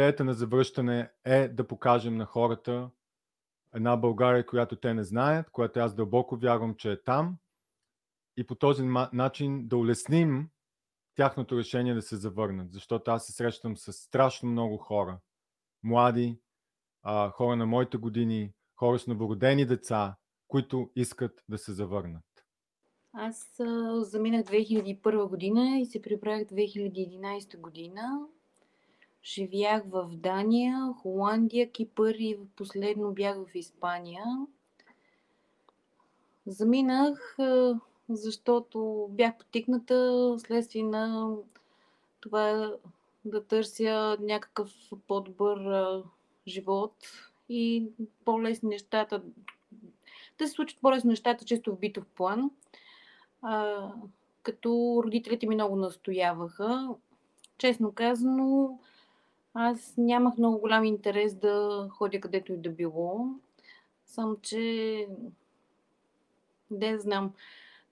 идеята на завръщане е да покажем на хората една България, която те не знаят, която аз дълбоко вярвам, че е там и по този начин да улесним тяхното решение да се завърнат. Защото аз се срещам с страшно много хора. Млади, хора на моите години, хора с новородени деца, които искат да се завърнат. Аз заминах 2001 година и се прибрах 2011 година. Живях в Дания, Холандия, Кипър и последно бях в Испания. Заминах, защото бях потикната следствие на това да търся някакъв по-добър живот и по-лесни нещата, да се случат по-лесни нещата, често в битов план. А, като родителите ми много настояваха. Честно казано, аз нямах много голям интерес да ходя където и да било. Само, че... Не знам.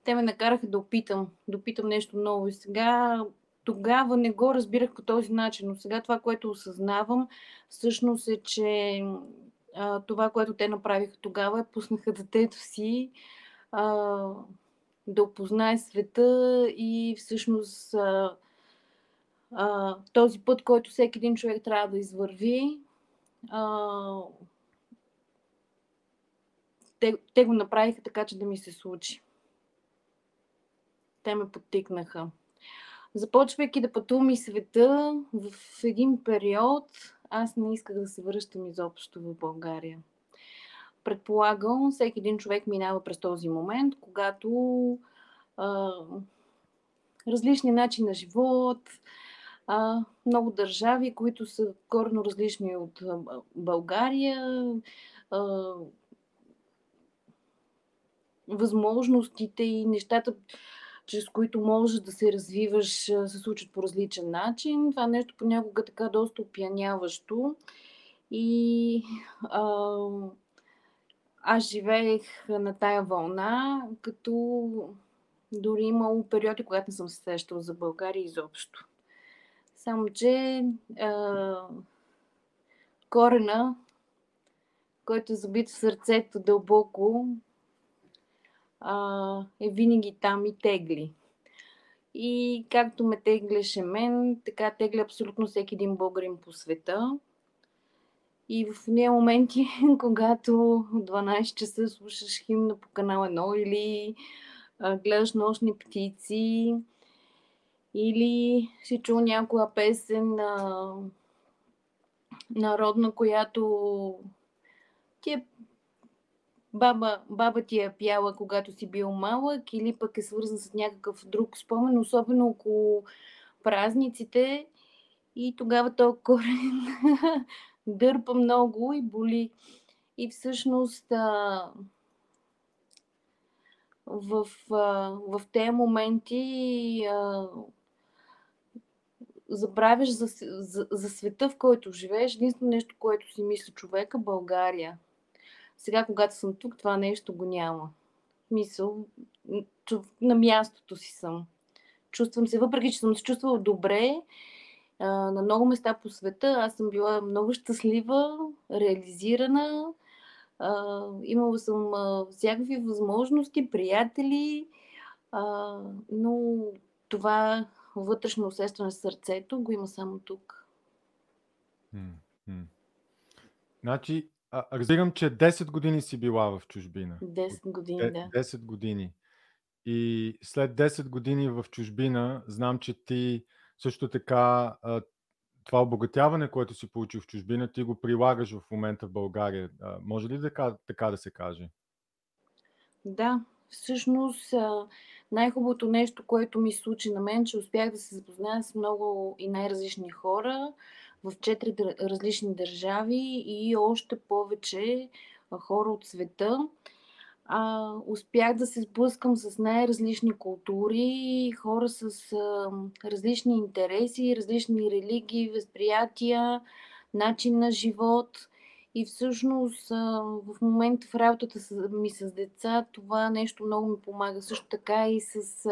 Те ме накараха да опитам. Да опитам нещо ново. И сега тогава не го разбирах по този начин, но сега това, което осъзнавам, всъщност е, че а, това, което те направиха тогава, е пуснаха детето си а, да опознае света и всъщност а, а, този път, който всеки един човек трябва да извърви, а, те, те го направиха така, че да ми се случи. Те ме подтикнаха. Започвайки да пътувам и света, в един период аз не исках да се връщам изобщо в България. Предполагам, всеки един човек минава през този момент, когато а, различни начини на живот, много държави, които са коренно различни от България, възможностите и нещата, чрез които можеш да се развиваш, се случат по различен начин. Това нещо понякога така доста опияняващо. И а, аз живеех на тая вълна, като дори имало периоди, когато не съм се срещала за България изобщо. Само, че а, корена, който е забит в сърцето дълбоко, а, е винаги там и тегли. И както ме теглеше мен, така тегля абсолютно всеки един българин по света. И в нея моменти, когато в 12 часа слушаш химна по канал 1 или а, гледаш нощни птици, или си чул някоя песен на народна, която ти е баба, баба ти е пяла, когато си бил малък, или пък е свързан с някакъв друг спомен, особено около празниците. И тогава този корен дърпа много и боли. И всъщност а, в, а, в тези моменти а, забравяш за, за, за света, в който живееш. Единствено нещо, което си мисли човека, България. Сега, когато съм тук, това нещо го няма. Мисъл, на мястото си съм. Чувствам се, въпреки че съм се чувствала добре, на много места по света, аз съм била много щастлива, реализирана, имала съм всякакви възможности, приятели, но това вътрешно усещане в сърцето го има само тук. Значи, а, разбирам, че 10 години си била в чужбина. 10 години, да. 10 години. И след 10 години в чужбина, знам, че ти също така това обогатяване, което си получил в чужбина, ти го прилагаш в момента в България. Може ли така, така да се каже? Да, всъщност най-хубавото нещо, което ми случи на мен, че успях да се запозная с много и най-различни хора в четири различни държави и още повече хора от света. А, успях да се сблъскам с най-различни култури, хора с а, различни интереси, различни религии, възприятия, начин на живот. И всъщност в момента в работата ми с деца това нещо много ми помага. Също така и с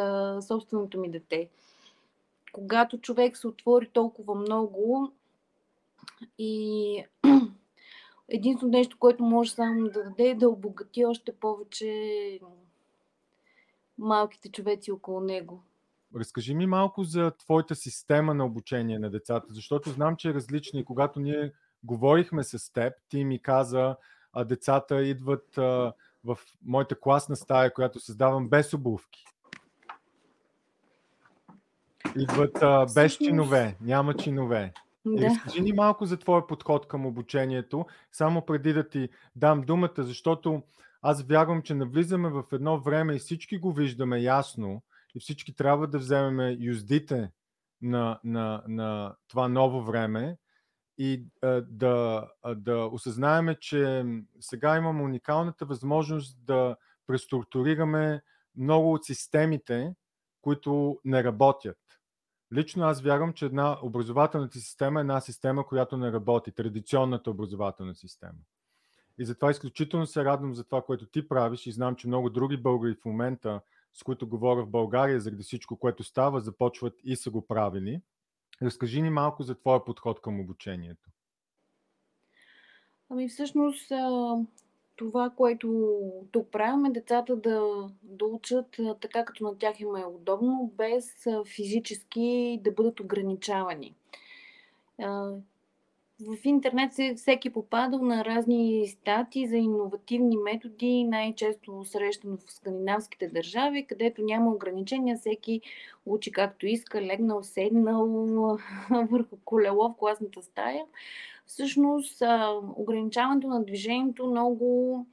собственото ми дете. Когато човек се отвори толкова много, И единственото нещо, което може само да даде, е да обогати още повече малките човеци около него. Разкажи ми малко за твоята система на обучение на децата, защото знам, че е различна и когато ние говорихме с теб, ти ми каза, а децата идват а, в моята класна стая, която създавам без обувки. Идват а, без чинове, няма чинове. Да. И разкажи ни малко за твоя подход към обучението, само преди да ти дам думата, защото аз вярвам, че навлизаме в едно време и всички го виждаме ясно и всички трябва да вземем юздите на, на, на това ново време и а, да, а, да осъзнаеме, че сега имаме уникалната възможност да преструктурираме много от системите, които не работят. Лично аз вярвам, че една образователната система е една система, която не работи, традиционната образователна система. И затова изключително се радвам за това, което ти правиш и знам, че много други българи в момента, с които говоря в България, заради всичко, което става, започват и са го правили. Разкажи ни малко за твоя подход към обучението. Ами всъщност това, което тук правим е децата да, да учат така, като на тях им е удобно, без физически да бъдат ограничавани. В интернет всеки попадал на разни стати за иновативни методи, най-често срещано в скандинавските държави, където няма ограничения, всеки учи както иска, легнал, седнал върху колело в класната стая. Всъщност ограничаването на движението много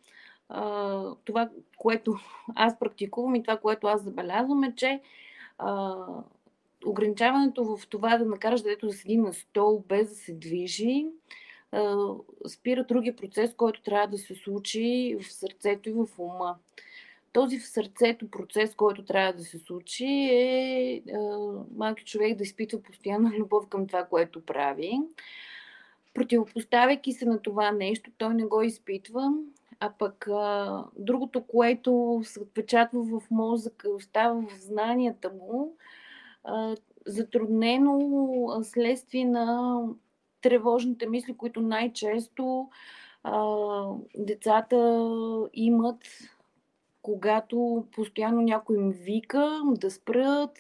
това, което аз практикувам и това, което аз забелязвам е, че ограничаването в това да накараш детето да седи на стол без да се движи, спира другия процес, който трябва да се случи в сърцето и в ума. Този в сърцето процес, който трябва да се случи е малки човек да изпитва постоянна любов към това, което прави противопоставяйки се на това нещо, той не го изпитва, а пък а, другото, което се отпечатва в мозъка, остава в знанията му, затруднено следствие на тревожните мисли, които най-често децата имат, когато постоянно някой им вика да спрат,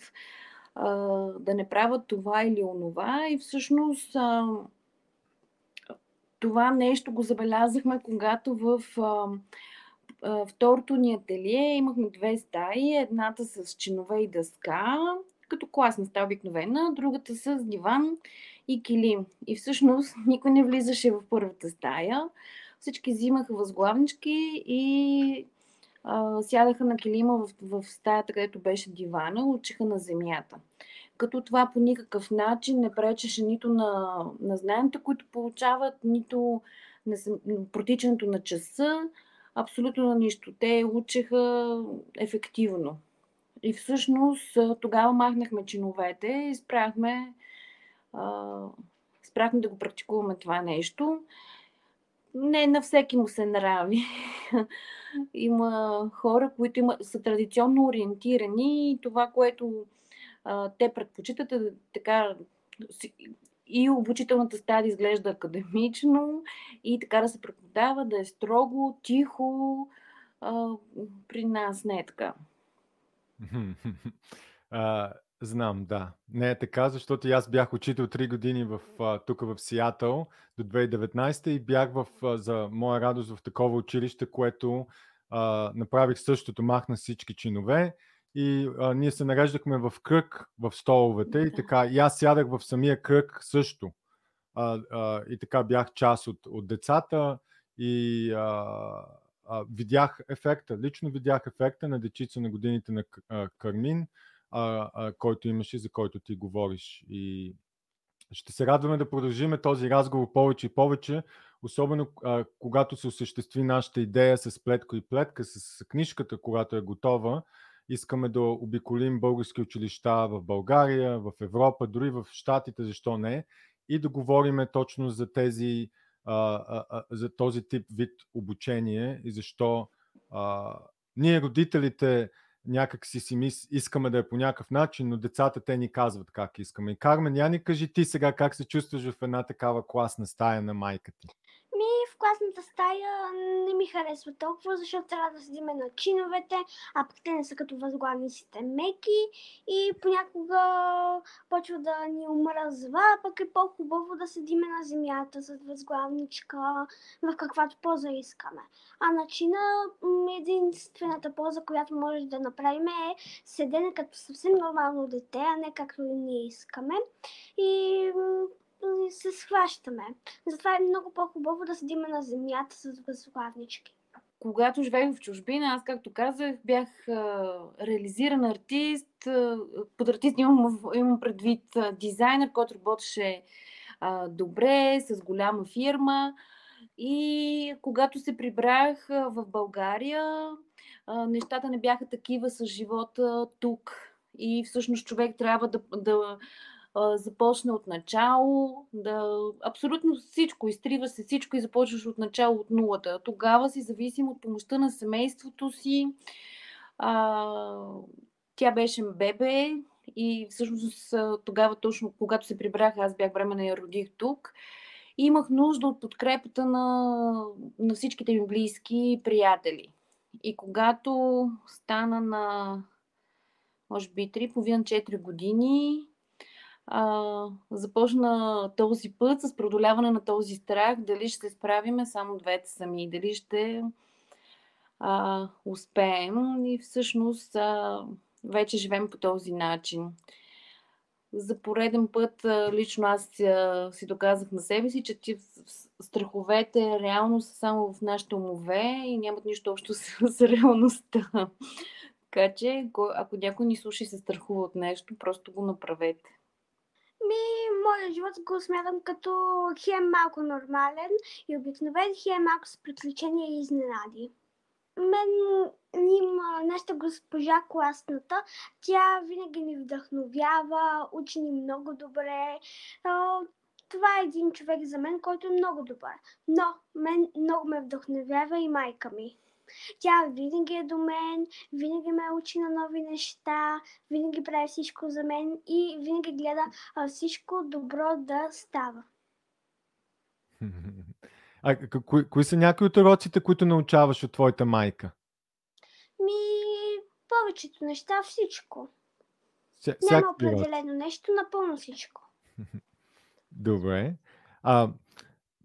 да не правят това или онова. И всъщност това нещо го забелязахме, когато в второто ни ателие имахме две стаи. Едната с чинове и дъска, като класна стая обикновена, другата с диван и килим. И всъщност никой не влизаше в първата стая. Всички взимаха възглавнички и а, сядаха на килима в, в стаята, където беше дивана, учиха на земята като това по никакъв начин не пречеше нито на, на знаенията, които получават, нито на протичането на часа, абсолютно на нищо. Те учеха ефективно. И всъщност тогава махнахме чиновете и спряхме, спряхме да го практикуваме това нещо. Не на всеки му се нрави. има хора, които има, са традиционно ориентирани и това, което а, те предпочитат е така и обучителната стадия изглежда академично и така да се преподава, да е строго, тихо. А, при нас не е така. А, знам, да. Не е така, защото аз бях учител 3 години в, тук в Сиатъл до 2019 и бях в, за моя радост в такова училище, което а, направих същото, махна всички чинове и а, ние се нареждахме в кръг в столовете и така. И аз сядах в самия кръг също. А, а, и така бях част от, от децата и а, видях ефекта, лично видях ефекта на дечица на годините на Кармин, а, а, който имаше, за който ти говориш. И ще се радваме да продължиме този разговор повече и повече, особено а, когато се осъществи нашата идея с плетко и плетка, с книжката, когато е готова искаме да обиколим български училища в България, в Европа, дори в Штатите, защо не, и да говорим точно за тези, а, а, за този тип вид обучение и защо а, ние, родителите, някак си си мис... искаме да е по някакъв начин, но децата те ни казват как искаме. И Кармен, я ни кажи ти сега как се чувстваш в една такава класна стая на майка ти класната стая не ми харесва толкова, защото трябва да седиме на чиновете, а пък те не са като възглавниците меки и понякога почва да ни омръзва, пък е по-хубаво да седиме на земята с възглавничка, в каквато поза искаме. А начина, единствената поза, която може да направим е седене като съвсем нормално дете, а не както ние искаме. И се схващаме. Затова е много по-хубаво да седим на земята с възглавнички. Когато живеех в чужбина, аз, както казах, бях реализиран артист. Под артист имам, имам предвид дизайнер, който работеше добре, с голяма фирма. И когато се прибрах в България, нещата не бяха такива с живота тук. И всъщност човек трябва да, да започне от начало, да абсолютно всичко, изтрива се всичко и започваш от начало, от нулата. Тогава си зависим от помощта на семейството си. А, тя беше бебе и всъщност тогава точно, когато се прибрах, аз бях времена и родих тук. Имах нужда от подкрепата на, на всичките ми близки приятели. И когато стана на, може би, 3,5-4 години, а, започна този път с продоляване на този страх, дали ще справиме само двете сами, дали ще а, успеем и всъщност а, вече живеем по този начин. За пореден път лично аз си доказах на себе си, че страховете реално са само в нашите умове и нямат нищо общо с, с реалността. Така че, ако някой ни слуша и се страхува от нещо, просто го направете. Ми, моят живот го смятам като хем малко нормален и обикновен, хем малко с приключения и изненади. Мен има нашата госпожа класната. Тя винаги ни вдъхновява, учи ни много добре. Това е един човек за мен, който е много добър. Но мен много ме вдъхновява и майка ми. Тя винаги е до мен, винаги ме учи на нови неща, винаги прави всичко за мен и винаги гледа всичко добро да става. А кои, кои са някои от уроците, които научаваш от твоята майка? Ми, повечето неща, всичко. Ся, Няма определено нещо, напълно всичко. Добре. А,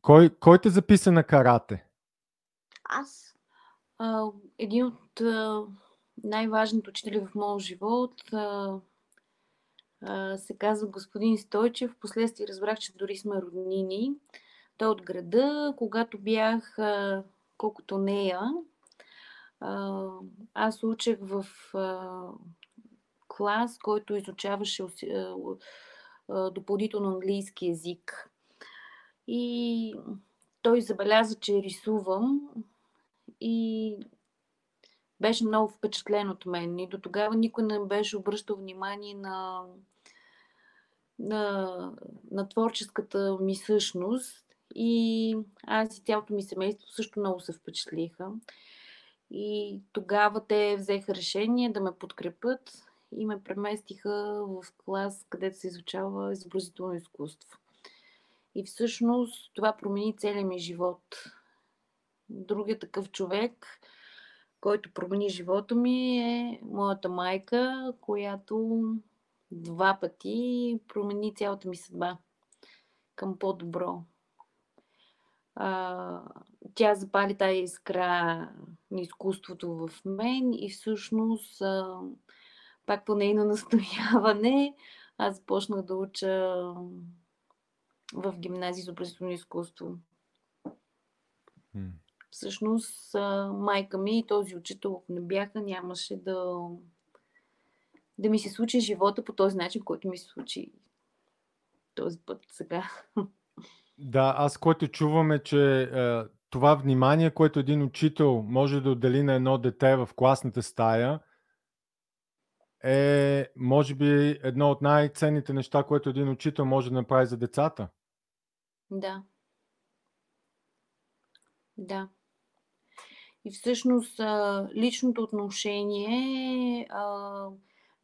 кой, кой те записа на карате? Аз един от най-важните учители в моят живот а, а, се казва господин Стойчев. Впоследствие разбрах, че дори сме роднини. Той от града. Когато бях а, колкото нея, а, аз учех в а, клас, който изучаваше а, а, допълнително английски язик. И той забеляза, че рисувам и беше много впечатлен от мен. И до тогава никой не беше обръщал внимание на, на, на творческата ми същност. И аз и цялото ми семейство също много се впечатлиха. И тогава те взеха решение да ме подкрепят и ме преместиха в клас, където се изучава изобразително изкуство. И всъщност това промени целия ми живот. Другия такъв човек, който промени живота ми е моята майка, която два пъти промени цялата ми съдба към по-добро. А, тя запали тази искра на изкуството в мен и всъщност а, пак по нейно настояване аз започнах да уча в гимназия за образователно изкуство всъщност майка ми и този учител, ако не бяха, нямаше да, да ми се случи живота по този начин, който ми се случи този път сега. Да, аз което чувам е, че е, това внимание, което един учител може да отдели на едно дете в класната стая, е, може би, едно от най-ценните неща, което един учител може да направи за децата. Да. Да. И всъщност личното отношение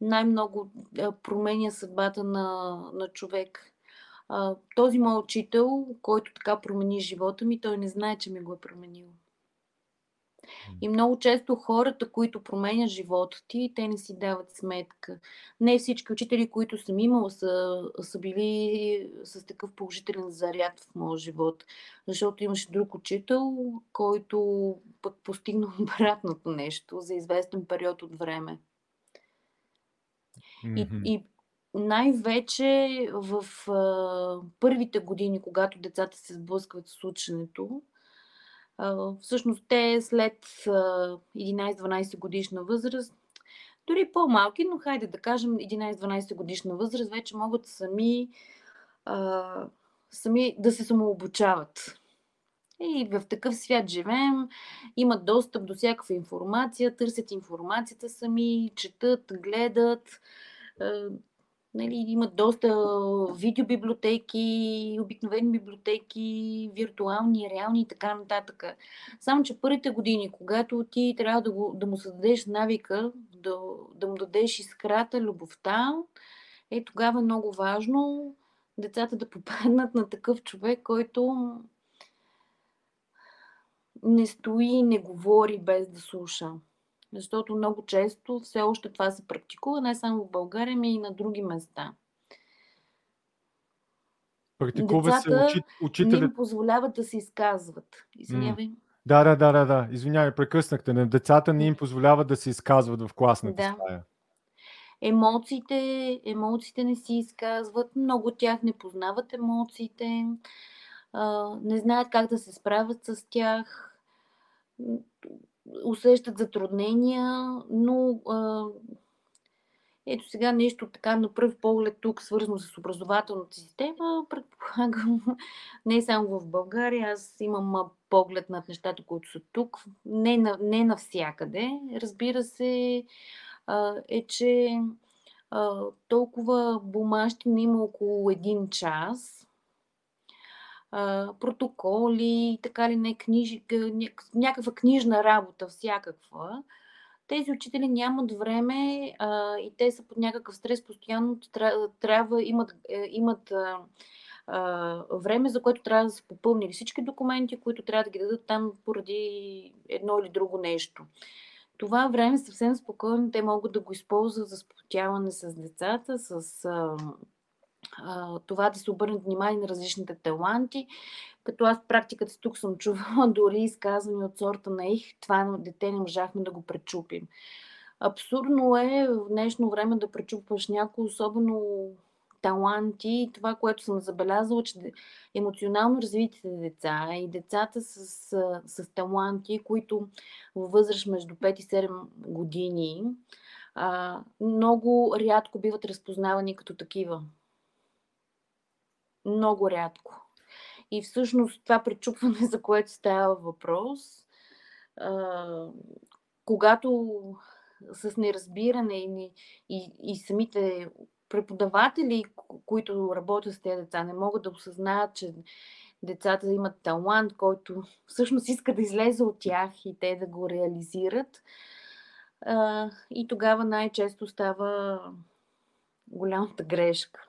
най-много променя съдбата на, на човек. Този мой учител, който така промени живота ми, той не знае, че ми го е променил. И много често хората, които променят живота ти, те не си дават сметка. Не всички учители, които съм имала, са, са били с такъв положителен заряд в моя живот. Защото имаше друг учител, който пък постигна обратното нещо за известен период от време. Mm-hmm. И, и най-вече в а, първите години, когато децата се сблъскват с ученето, всъщност те след 11-12 годишна възраст, дори по-малки, но хайде да кажем 11-12 годишна възраст, вече могат сами, сами да се самообучават. И в такъв свят живеем, имат достъп до всякаква информация, търсят информацията сами, четат, гледат нали, имат доста видеобиблиотеки, обикновени библиотеки, виртуални, реални и така нататък. Само, че първите години, когато ти трябва да, го, да му създадеш навика, да, да му дадеш искрата, любовта, е тогава много важно децата да попаднат на такъв човек, който не стои и не говори без да слуша. Защото много често все още това се практикува не само в България, но и на други места. Практикува Децата се учи, не им позволяват да се изказват. Извинявай. Да, да, да, да, да. Извинявай, прекъснахте. На децата не им позволяват да се изказват в класната да. стая. Емоциите, емоциите не си изказват. Много от тях не познават емоциите. не знаят как да се справят с тях усещат затруднения, но а, ето сега нещо така на пръв поглед тук, свързано с образователната система, предполагам, не само в България, аз имам поглед над нещата, които са тук, не, на, не навсякъде. Разбира се, а, е, че а, толкова бумащина има около един час, протоколи, така ли не, книжи, някаква книжна работа, всякаква. Тези учители нямат време а, и те са под някакъв стрес, постоянно трябва, имат, е, имат а, а, време, за което трябва да са попълнили всички документи, които трябва да ги дадат там поради едно или друго нещо. Това време съвсем спокойно те могат да го използват за сплотяване с децата, с а, това да се обърне внимание на различните таланти. Като аз практиката тук съм чувала дори изказвания от сорта на их, това дете не можахме да го пречупим. Абсурдно е в днешно време да пречупваш някои особено таланти. Това, което съм забелязала, че емоционално развитите деца и децата с, с, таланти, които във възраст между 5 и 7 години, много рядко биват разпознавани като такива много рядко. И всъщност това пречупване, за което става въпрос, когато с неразбиране и, и, и самите преподаватели, които работят с тези деца, не могат да осъзнаят, че децата имат талант, който всъщност иска да излезе от тях и те да го реализират. И тогава най-често става голямата грешка.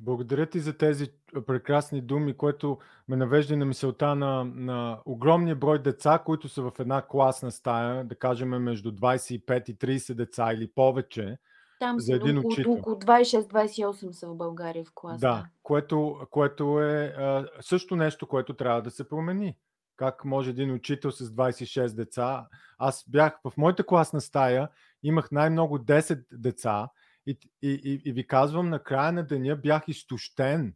Благодаря ти за тези прекрасни думи, което ме навежда на мисълта на, на огромния брой деца, които са в една класна стая, да кажем между 25 и 30 деца или повече. Там за един около, учител. около 26-28 са в България в класа. Да, което, което е а, също нещо, което трябва да се промени. Как може един учител с 26 деца? Аз бях в моята класна стая, имах най-много 10 деца и, и, и, и ви казвам, на края на деня бях изтощен.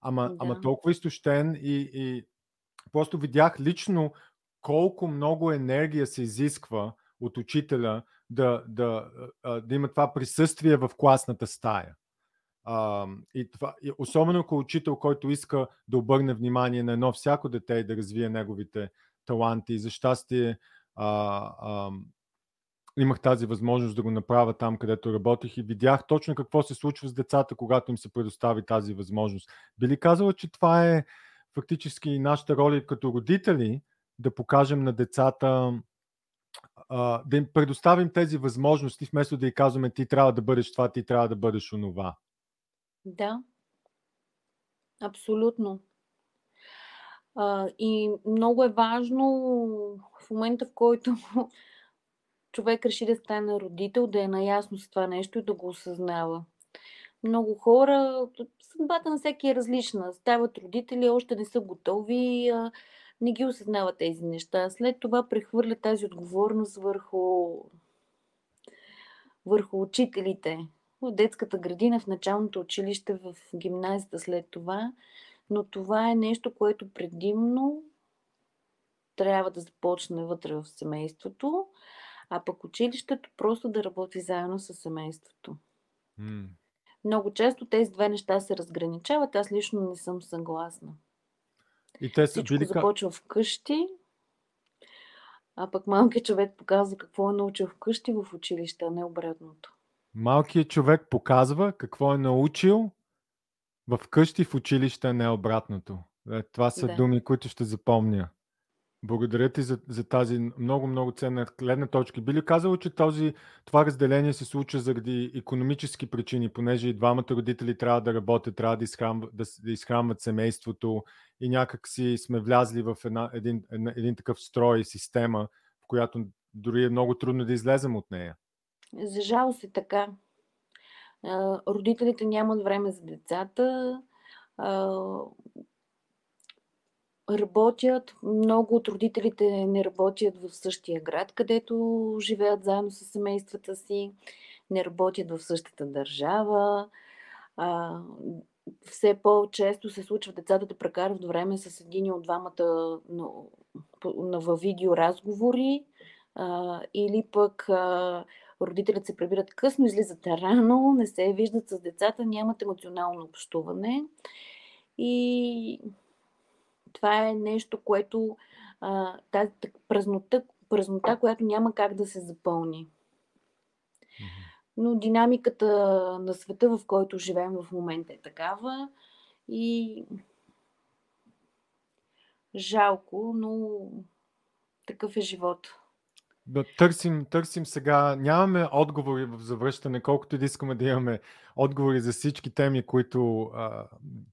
Ама, да. ама толкова изтощен и, и просто видях лично колко много енергия се изисква от учителя да, да, да има това присъствие в класната стая. А, и това, и особено ако учител, който иска да обърне внимание на едно всяко дете и да развие неговите таланти. И за щастие, а, а, имах тази възможност да го направя там, където работих и видях точно какво се случва с децата, когато им се предостави тази възможност. Би ли казала, че това е фактически нашата роля като родители, да покажем на децата, да им предоставим тези възможности, вместо да й казваме ти трябва да бъдеш това, ти трябва да бъдеш онова. Да, абсолютно. И много е важно в момента, в който човек реши да стане родител, да е наясно с това нещо и да го осъзнава. Много хора, съдбата на всеки е различна. Стават родители, още не са готови, не ги осъзнават тези неща. След това прехвърлят тази отговорност върху, върху учителите. В детската градина, в началното училище, в гимназията след това. Но това е нещо, което предимно трябва да започне вътре в семейството, а пък училището просто да работи заедно с семейството. Mm. Много често тези две неща се разграничават. Аз лично не съм съгласна. И те са Всичко били... започва вкъщи, а пък малкият човек показва какво е научил вкъщи в училище, а не обратното. Малкият човек показва какво е научил в къщи в училище, а не обратното. Е, това са да. думи, които ще запомня. Благодаря ти за, за тази много, много ценна гледна точка. Би ли казало, че този, това разделение се случва заради економически причини, понеже и двамата родители трябва да работят, трябва да, изхранват, да, да изхранват семейството и някак си сме влязли в една, един, една, един такъв строй, система, в която дори е много трудно да излезем от нея? За жалост е така. Родителите нямат време за децата работят. Много от родителите не работят в същия град, където живеят заедно с семействата си, не работят в същата държава. А, все по-често се случва децата да прекарат време с един от двамата във видеоразговори а, или пък а, родителите се прибират късно, излизат рано, не се виждат с децата, нямат емоционално общуване. И това е нещо, което а, тази празнота, празнота, която няма как да се запълни. Но динамиката на света, в който живеем в момента е такава и жалко, но такъв е живот. Да, търсим, търсим сега. Нямаме отговори в завръщане, колкото и да искаме да имаме отговори за всички теми, които а,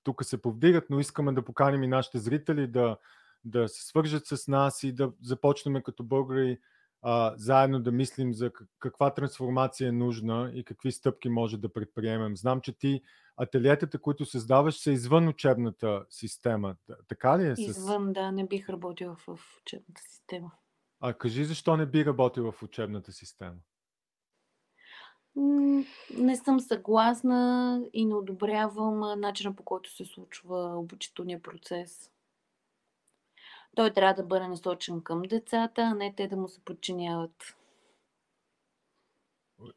тук се повдигат, но искаме да поканим и нашите зрители да, да се свържат с нас и да започнем като българи а, заедно да мислим за каква трансформация е нужна и какви стъпки може да предприемем. Знам, че ти ателиетата, които създаваш, са извън учебната система. Така ли е? Извън, да, не бих работила в учебната система. А кажи защо не би работил в учебната система? Не съм съгласна и не одобрявам начина по който се случва обучителния процес. Той трябва да бъде насочен към децата, а не те да му се подчиняват.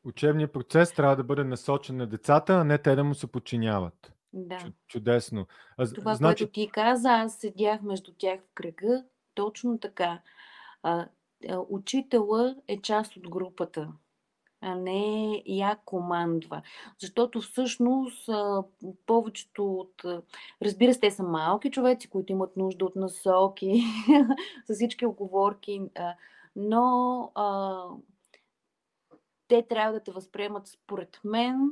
Учебният процес трябва да бъде насочен на децата, а не те да му се подчиняват. Да. Чудесно. А, Това, значи... което ти каза, аз седях между тях в кръга, точно така. А, учителя е част от групата, а не я командва. Защото всъщност повечето от... Разбира се, те са малки човеци, които имат нужда от насоки, с всички оговорки, но а, те трябва да те възприемат според мен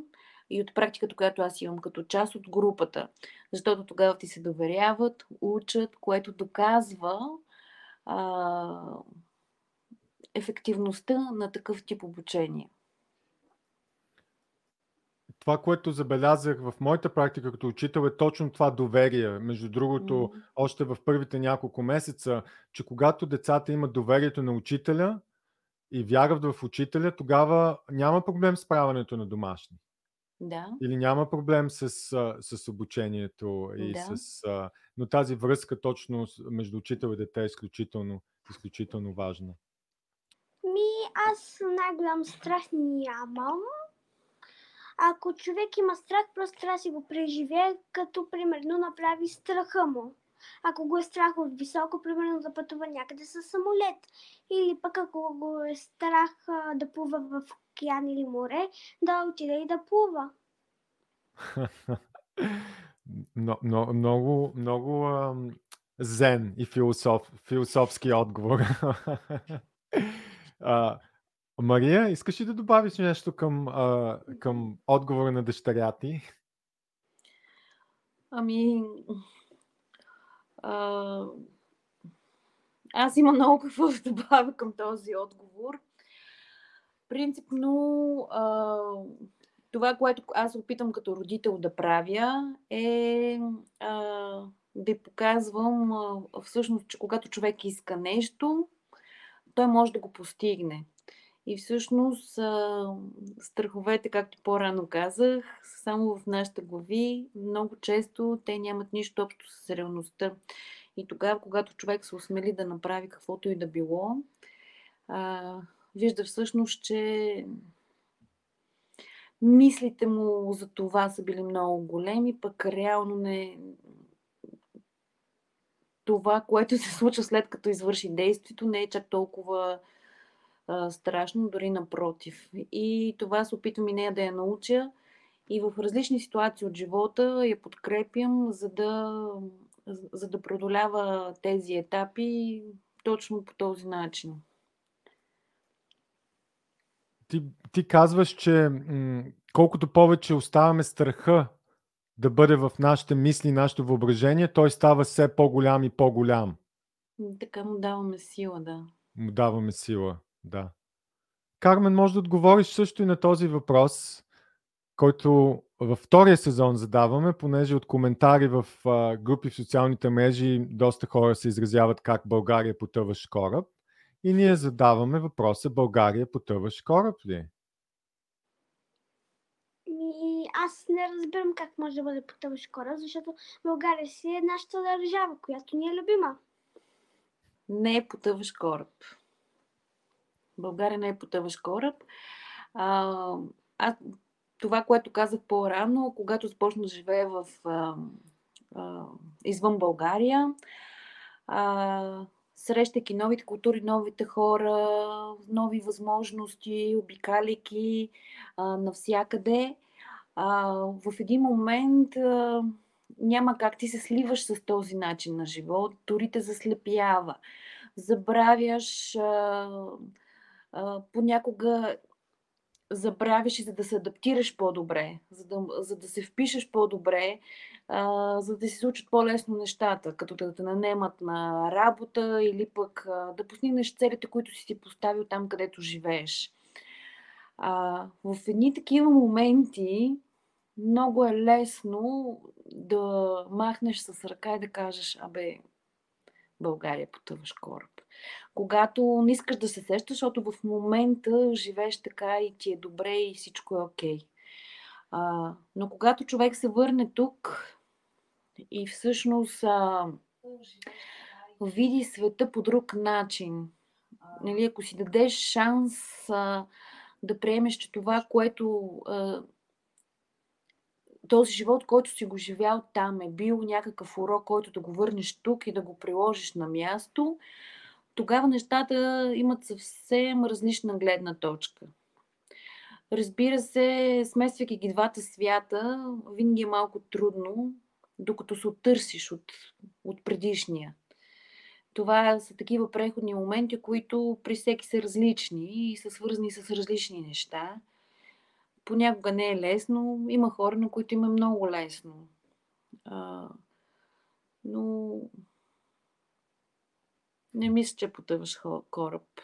и от практиката, която аз имам като част от групата. Защото тогава ти се доверяват, учат, което доказва а, ефективността на такъв тип обучение? Това, което забелязах в моята практика като учител е точно това доверие. Между другото, mm-hmm. още в първите няколко месеца, че когато децата имат доверието на учителя и вярват в учителя, тогава няма проблем с правенето на домашни. Да. Или няма проблем с, с обучението. И да. с, но тази връзка точно между учител и дете е изключително, изключително важна. Ми, аз най-голям страх нямам. Ако човек има страх, просто трябва да си го преживее, като примерно направи страха му. Ако го е страх от високо, примерно да пътува някъде с самолет. Или пък ако го е страх да плува в океан или море, да отиде и да плува. Но, но, много, много зен и философ, философски отговор. а, Мария, искаш ли да добавиш нещо към, а, към отговора на дъщеря ти? Ами, а, аз имам много какво да добавя към този отговор. Принципно, а, това, което аз опитам като родител да правя, е а, да показвам а, всъщност, че когато човек иска нещо, той може да го постигне. И всъщност страховете, както по-рано казах, са само в нашите глави. Много често те нямат нищо общо с реалността. И тогава, когато човек се осмели да направи каквото и да било, а, вижда всъщност, че мислите му за това са били много големи, пък реално не. Това, което се случва след като извърши действието, не е чак толкова а, страшно, дори напротив. И това се опитвам и нея да я науча. И в различни ситуации от живота я подкрепям, за да, за да продолява тези етапи точно по този начин. Ти, ти казваш, че м- колкото повече оставаме страха да бъде в нашите мисли, нашето въображение, той става все по-голям и по-голям. Така му даваме сила, да. Му даваме сила. Да. Кармен, може да отговориш също и на този въпрос, който във втория сезон задаваме, понеже от коментари в групи в социалните мрежи доста хора се изразяват как България потъваш кораб. И ние задаваме въпроса България потъваш кораб ли? И аз не разбирам как може да бъде потъваш кораб, защото България си е нашата държава, която ни е любима. Не е потъваш кораб. България не е потъващ кораб. А, а, това, което казах по-рано, когато започна живея в, а, а, извън България, а, срещайки новите култури, новите хора, нови възможности, обикаляйки навсякъде, а, в един момент а, няма как ти се сливаш с този начин на живот, дори те заслепява. Забравяш а, понякога забравяш и за да се адаптираш по-добре, за да, за да се впишеш по-добре, а, за да се случат по-лесно нещата, като да те нанемат на работа или пък а, да постигнеш целите, които си си поставил там, където живееш. А, в едни такива моменти много е лесно да махнеш с ръка и да кажеш, абе, България потъваш кораб когато не искаш да се сещаш, защото в момента живееш така и ти е добре и всичко е окей. Okay. но когато човек се върне тук и всъщност а, види света по друг начин, нали, ако си дадеш шанс а, да приемеш, че това, което този живот, който си го живял там, е бил някакъв урок, който да го върнеш тук и да го приложиш на място, тогава нещата имат съвсем различна гледна точка. Разбира се, смесвайки ги двата свята, винаги е малко трудно, докато се оттърсиш от, от предишния. Това са такива преходни моменти, които при всеки са различни и са свързани с различни неща. Понякога не е лесно. Има хора, на които има много лесно. А, но не мисля, че потъваш кораб.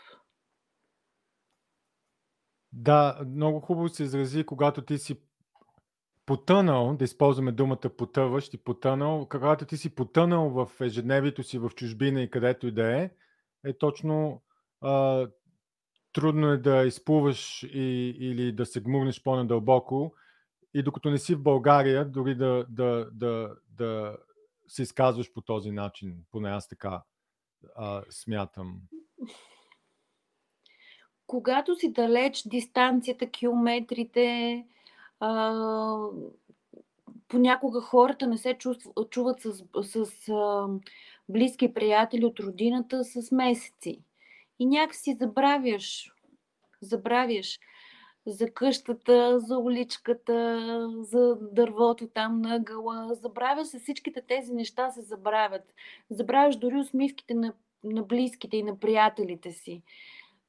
Да, много хубаво се изрази, когато ти си потънал, да използваме думата потъващ и потънал, когато ти си потънал в ежедневието си в чужбина и където и да е, е точно а, трудно е да изплуваш и, или да се гмурнеш по-надълбоко и докато не си в България, дори да, да, да, да се изказваш по този начин, поне аз така а, смятам. Когато си далеч, дистанцията, километрите, понякога хората не се чувстват, чуват с, с а, близки приятели от родината с месеци. И някакси забравяш. Забравяш. за къщата, за уличката, за дървото там на ъгъла. Забравя се, всичките тези неща се забравят. Забравяш дори усмивките на, на близките и на приятелите си.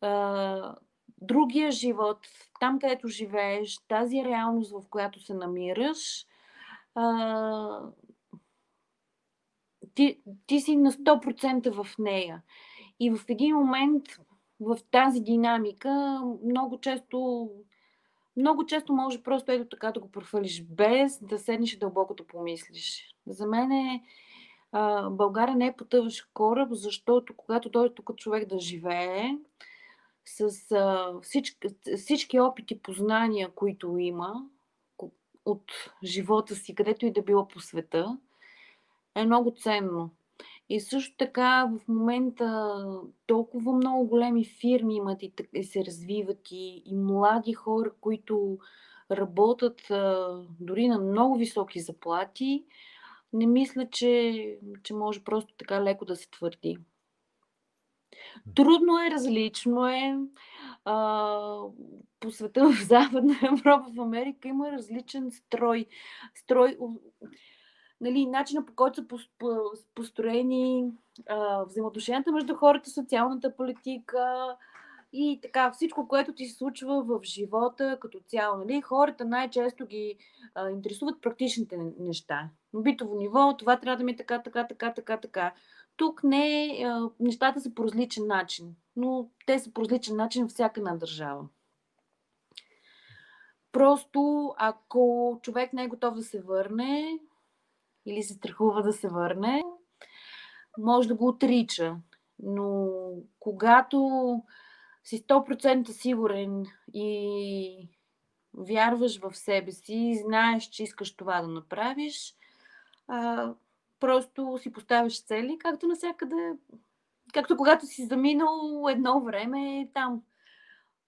А, другия живот, там където живееш, тази реалност, в която се намираш, а, ти, ти си на 100% в нея. И в един момент в тази динамика много често много често може просто ето така да го прехвърлиш, без да седнеш и дълбоко да помислиш. За мен е, а, България не е потъващ кораб, защото когато дойде тук човек да живее, с а, всички, всички опити, познания, които има от живота си, където и да било по света, е много ценно. И също така в момента толкова много големи фирми имат и, и се развиват и, и млади хора, които работят а, дори на много високи заплати, не мисля, че, че може просто така леко да се твърди. Трудно е, различно е. А, по света в Западна Европа, в Америка има различен строй. строй нали, начина по който са построени а, взаимоотношенията между хората, социалната политика и така всичко, което ти се случва в живота като цяло. Нали? Хората най-често ги а, интересуват практичните неща. На битово ниво, това трябва да ми е така, така, така, така, така. Тук не, а, нещата са по различен начин, но те са по различен начин всяка една държава. Просто ако човек не е готов да се върне, или се страхува да се върне, може да го отрича. Но когато си 100% сигурен и вярваш в себе си и знаеш, че искаш това да направиш, просто си поставяш цели, както навсякъде, както когато си заминал едно време там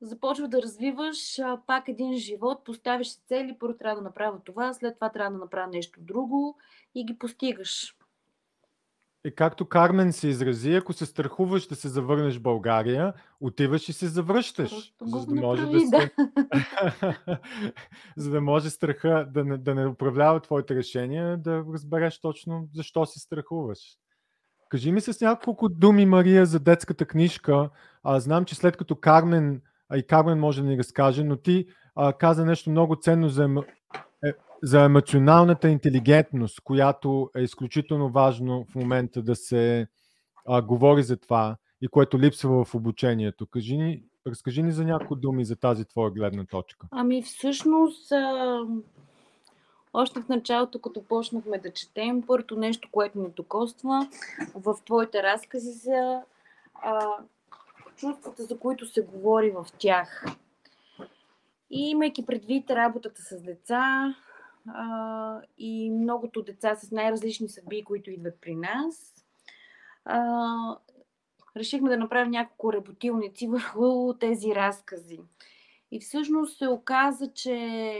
започва да развиваш а, пак един живот, поставяш цели, първо трябва да направя това, след това трябва да направя нещо друго и ги постигаш. И както Кармен се изрази, ако се страхуваш да се завърнеш в България, отиваш и се завръщаш. За да може да, се... за да може страха да не, да не управлява твоите решения, да разбереш точно защо се страхуваш. Кажи ми с няколко думи, Мария, за детската книжка. А, знам, че след като Кармен а и Кармен може да ни разкаже, но ти а, каза нещо много ценно за, е, за емоционалната интелигентност, която е изключително важно в момента да се а, говори за това и което липсва в обучението. Кажи ни, разкажи ни за някои думи за тази твоя гледна точка. Ами всъщност, а, още в началото, като почнахме да четем, първото нещо, което ми докоства в твоите разкази за а, чувствата, за които се говори в тях. И имайки предвид работата с деца а, и многото деца с най-различни съдби, които идват при нас, а, решихме да направим няколко работилници върху тези разкази. И всъщност се оказа, че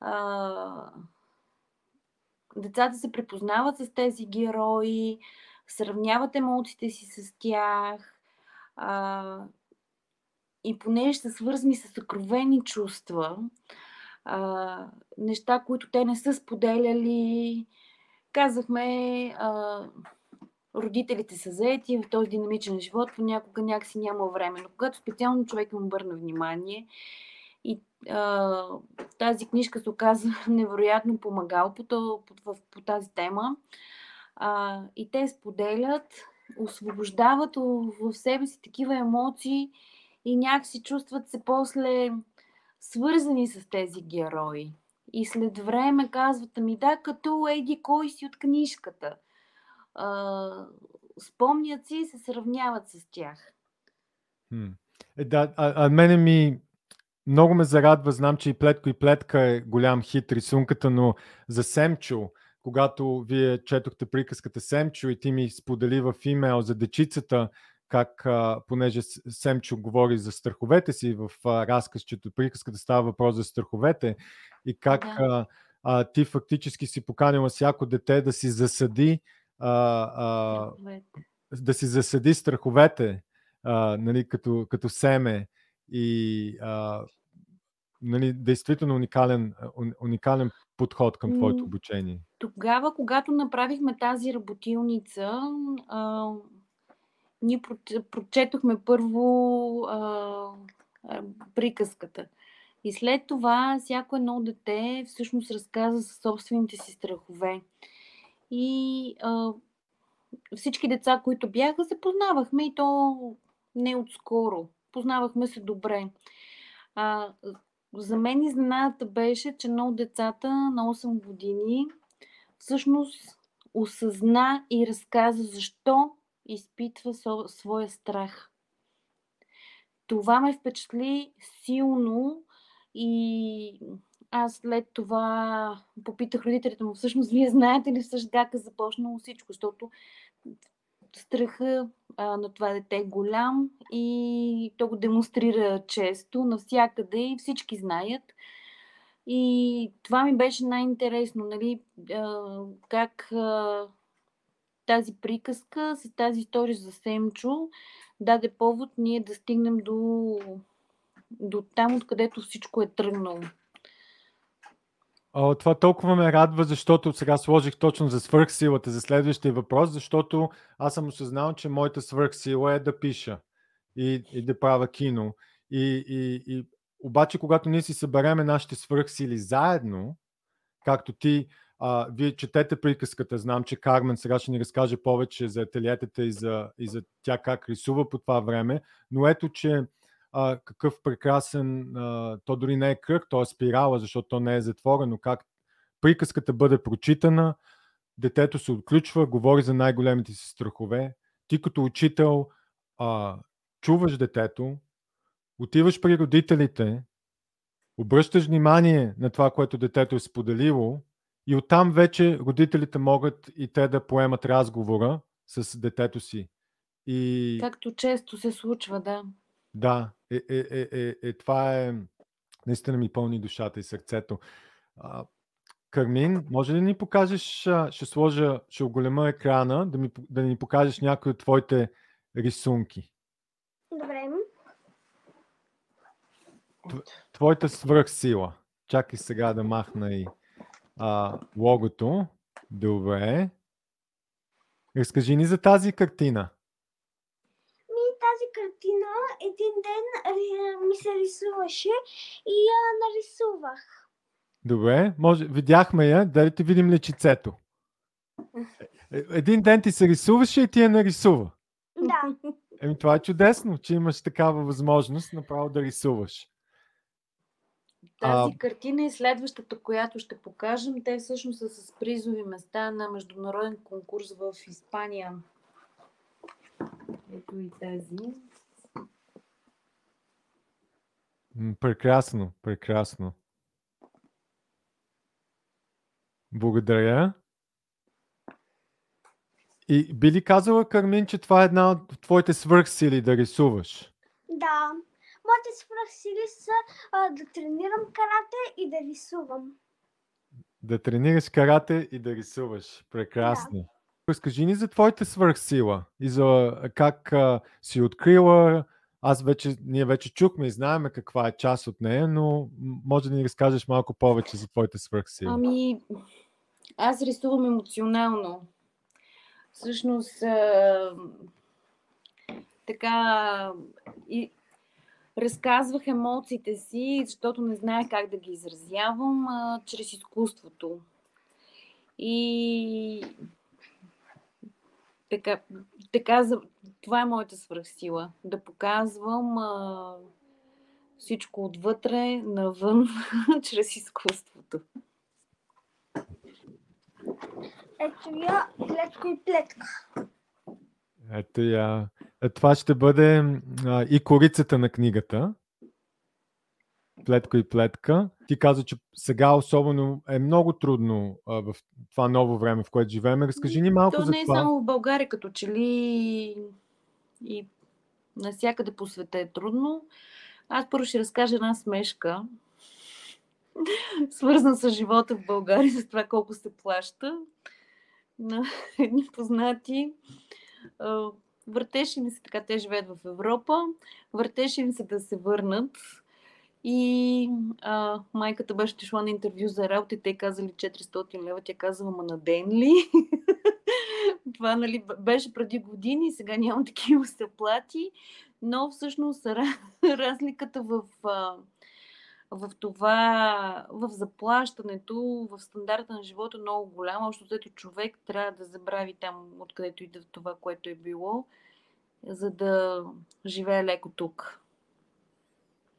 а, децата се препознават с тези герои, сравняват емоциите си с тях, а, и понеже са свързани с съкровени чувства, а, неща, които те не са споделяли, казахме, а, родителите са заети в този динамичен живот, понякога някакси няма време. Но когато специално човек им обърна внимание и а, тази книжка се оказа невероятно помагал по, по, по, по тази тема, а, и те споделят освобождават в себе си такива емоции и някакси чувстват се после свързани с тези герои. И след време казват ми, да, като еди кой си от книжката. А, спомнят си и се сравняват с тях. Е, да, а, а мене ми много ме зарадва, знам, че и Плетко и Плетка е голям хит рисунката, но за Семчо, когато вие четохте приказката Семчо и ти ми сподели в имейл за дечицата, как, а, понеже Семчо говори за страховете си в а, разказчето, приказката става въпрос за страховете и как да. а, а, ти фактически си поканила всяко дете да си засади а, а, да си засади страховете, а, нали, като, като семе и а, нали, действително уникален, уникален подход към твоето обучение? Тогава, когато направихме тази работилница, а, ние прочетохме първо а, приказката. И след това всяко едно дете всъщност разказа за собствените си страхове. И а, всички деца, които бяха, се познавахме и то не отскоро. Познавахме се добре. А, за мен изненадата беше, че много децата на 8 години всъщност осъзна и разказа защо изпитва своя страх. Това ме впечатли силно и аз след това попитах родителите му, всъщност вие знаете ли всъщност как е започнало всичко, защото страха а, на това дете е голям и то го демонстрира често, навсякъде и всички знаят. И това ми беше най-интересно, нали, а, как а, тази приказка с тази история за Семчо даде повод ние да стигнем до, до там, откъдето всичко е тръгнало. О, това толкова ме радва, защото сега сложих точно за свърхсилата, за следващия въпрос, защото аз съм осъзнал, че моята свърхсила е да пиша и, и да правя кино. И, и, и обаче, когато ние си събереме нашите свърхсили заедно, както ти, а, вие четете приказката, знам, че Кармен сега ще ни разкаже повече за ателиетата и за, и за тя как рисува по това време, но ето, че а, какъв прекрасен, а, то дори не е кръг, то е спирала, защото то не е затворено, как приказката бъде прочитана, детето се отключва, говори за най-големите си страхове, ти като учител а, чуваш детето, отиваш при родителите, обръщаш внимание на това, което детето е споделило и оттам вече родителите могат и те да поемат разговора с детето си. И... Както често се случва, да. Да, е, е, е, е, е, това е наистина ми пълни душата и сърцето. А, Кармин, може ли да ни покажеш, ще сложа, ще оголема екрана, да, ми, да ни покажеш някои от твоите рисунки? Добре. Твоята свръхсила. Чакай сега да махна и а, логото. Добре. Разкажи ни за тази картина картина един ден ми се рисуваше и я нарисувах. Добре, може, видяхме я, дали ти видим лечицето. Е, един ден ти се рисуваше и ти я нарисува. Да. Еми, това е чудесно, че имаш такава възможност направо да рисуваш. Тази а... картина и следващата, която ще покажем, те всъщност са с призови места на международен конкурс в Испания. Ето и тези. Прекрасно, прекрасно. Благодаря. И би ли казала, Кармин, че това е една от твоите свърхсили да рисуваш? Да. Моите свърхсили са а, да тренирам карате и да рисувам. Да тренираш карате и да рисуваш. Прекрасно. Да. Разкажи ни за твоята свърхсила и за как а, си открила аз вече, ние вече чухме и знаеме каква е част от нея, но може да ни разкажеш малко повече за твоите свръхсили. Ами, аз рисувам емоционално. Всъщност, а, така, и разказвах емоциите си, защото не знае как да ги изразявам, а, чрез изкуството. И така, така, това е моята свръхсила. Да показвам а, всичко отвътре, навън, чрез изкуството. Ето я, клетко и плетка. Ето я. Е, това ще бъде а, и корицата на книгата. Плетко и плетка. Ти каза, че сега особено е много трудно а, в това ново време, в което живеем. Разкажи ни малко То за не е това. само в България, като че ли и насякъде по света е трудно. Аз първо ще разкажа една смешка, свързана с живота в България, с това колко се плаща на едни познати. Въртеше ми се така, те живеят в Европа, въртеше ми се да се върнат И а, майката беше отишла на интервю за работа и те казали 400 лева. Тя казва, ма на ден ли? Това нали, беше преди години, сега няма такива заплати. Но всъщност разликата в, в това, в заплащането, в стандарта на живота много голяма. Още взето човек трябва да забрави там, откъдето иде това, което е било, за да живее леко тук.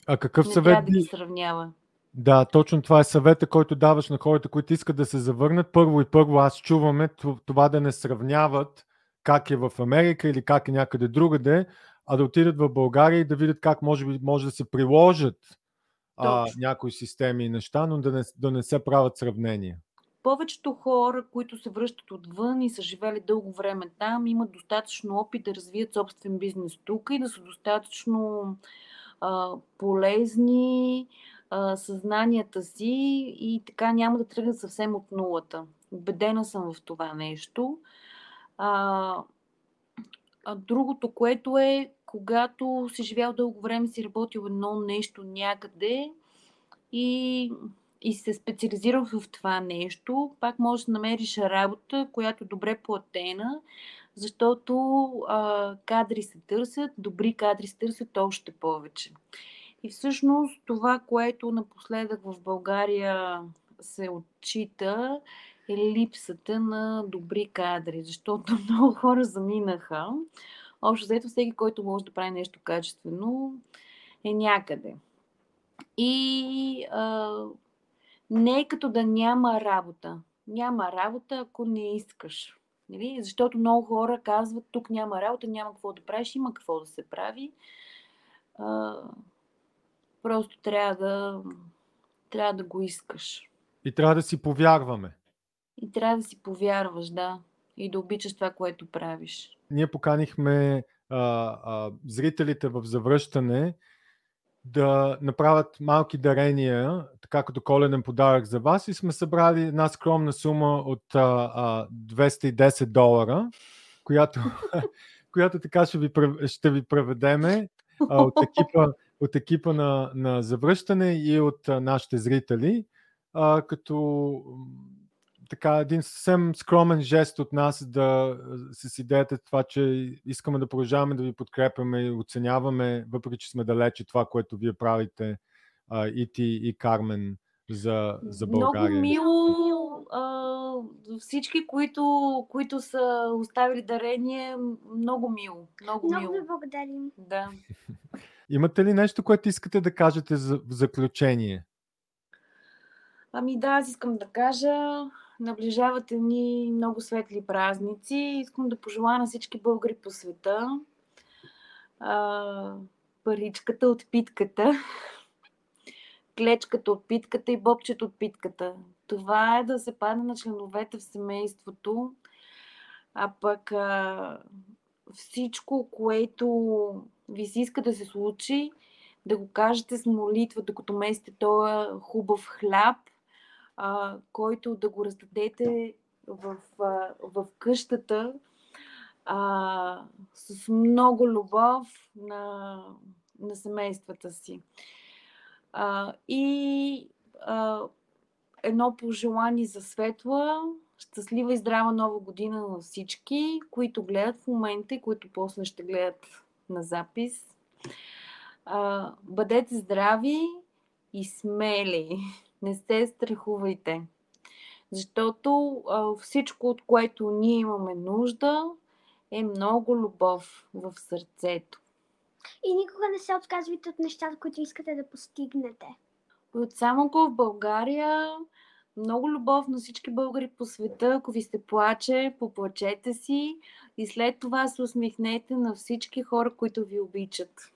А какъв Не съвет трябва да ги сравнява. Да, точно това е съвета, който даваш на хората, които искат да се завърнат. Първо и първо аз чуваме това да не сравняват как е в Америка или как е някъде другаде, а да отидат в България и да видят как може, би, може да се приложат а, някои системи и неща, но да не, да не се правят сравнения. Повечето хора, които се връщат отвън и са живели дълго време там, имат достатъчно опит да развият собствен бизнес тук и да са достатъчно а, полезни а, съзнанията си и така няма да тръгнат съвсем от нулата. Убедена съм в това нещо. А, а другото, което е, когато си живял дълго време, си работил едно нещо някъде и, и се специализирал в това нещо, пак можеш да намериш работа, която е добре платена, защото а, кадри се търсят, добри кадри се търсят още повече. И всъщност това, което напоследък в България се отчита, е липсата на добри кадри, защото много хора заминаха. Общо заето всеки, който може да прави нещо качествено, е някъде. И а, не е като да няма работа. Няма работа, ако не искаш. Нали? Защото много хора казват, тук няма работа, няма какво да правиш, има какво да се прави. А, просто трябва да, трябва да го искаш. И трябва да си повярваме. И трябва да си повярваш, да. И да обичаш това, което правиш. Ние поканихме а, а, зрителите в завръщане да направят малки дарения, така като коледен подарък за вас и сме събрали една скромна сума от а, а, 210 долара, която, която така ще ви, ще ви преведеме а, от екипа, от екипа на, на завръщане и от а, нашите зрители, а, като така един съвсем скромен жест от нас да с идеята това, че искаме да продължаваме да ви подкрепяме и оценяваме, въпреки че сме далече това, което вие правите и ти, и Кармен за, за България. Много мило а, всички, които, които са оставили дарение, много мило. Много, много мило. ви благодарим. Да. Имате ли нещо, което искате да кажете за, в заключение? Ами да, аз искам да кажа, наближавате ни много светли празници. Искам да пожелая на всички българи по света а, паричката от питката, клечката от питката и бобчето от питката. Това е да се падне на членовете в семейството, а пък а, всичко, което ви си иска да се случи, да го кажете с молитва, докато месите този хубав хляб, а, който да го раздадете в, а, в къщата а, с много любов на, на семействата си. А, и а, едно пожелание за светла, щастлива и здрава нова година на всички, които гледат в момента и които после ще гледат на запис. А, бъдете здрави и смели не се страхувайте. Защото а, всичко, от което ние имаме нужда, е много любов в сърцето. И никога не се отказвайте от нещата, които искате да постигнете. От Самоко в България много любов на всички българи по света. Ако ви се плаче, поплачете си и след това се усмихнете на всички хора, които ви обичат.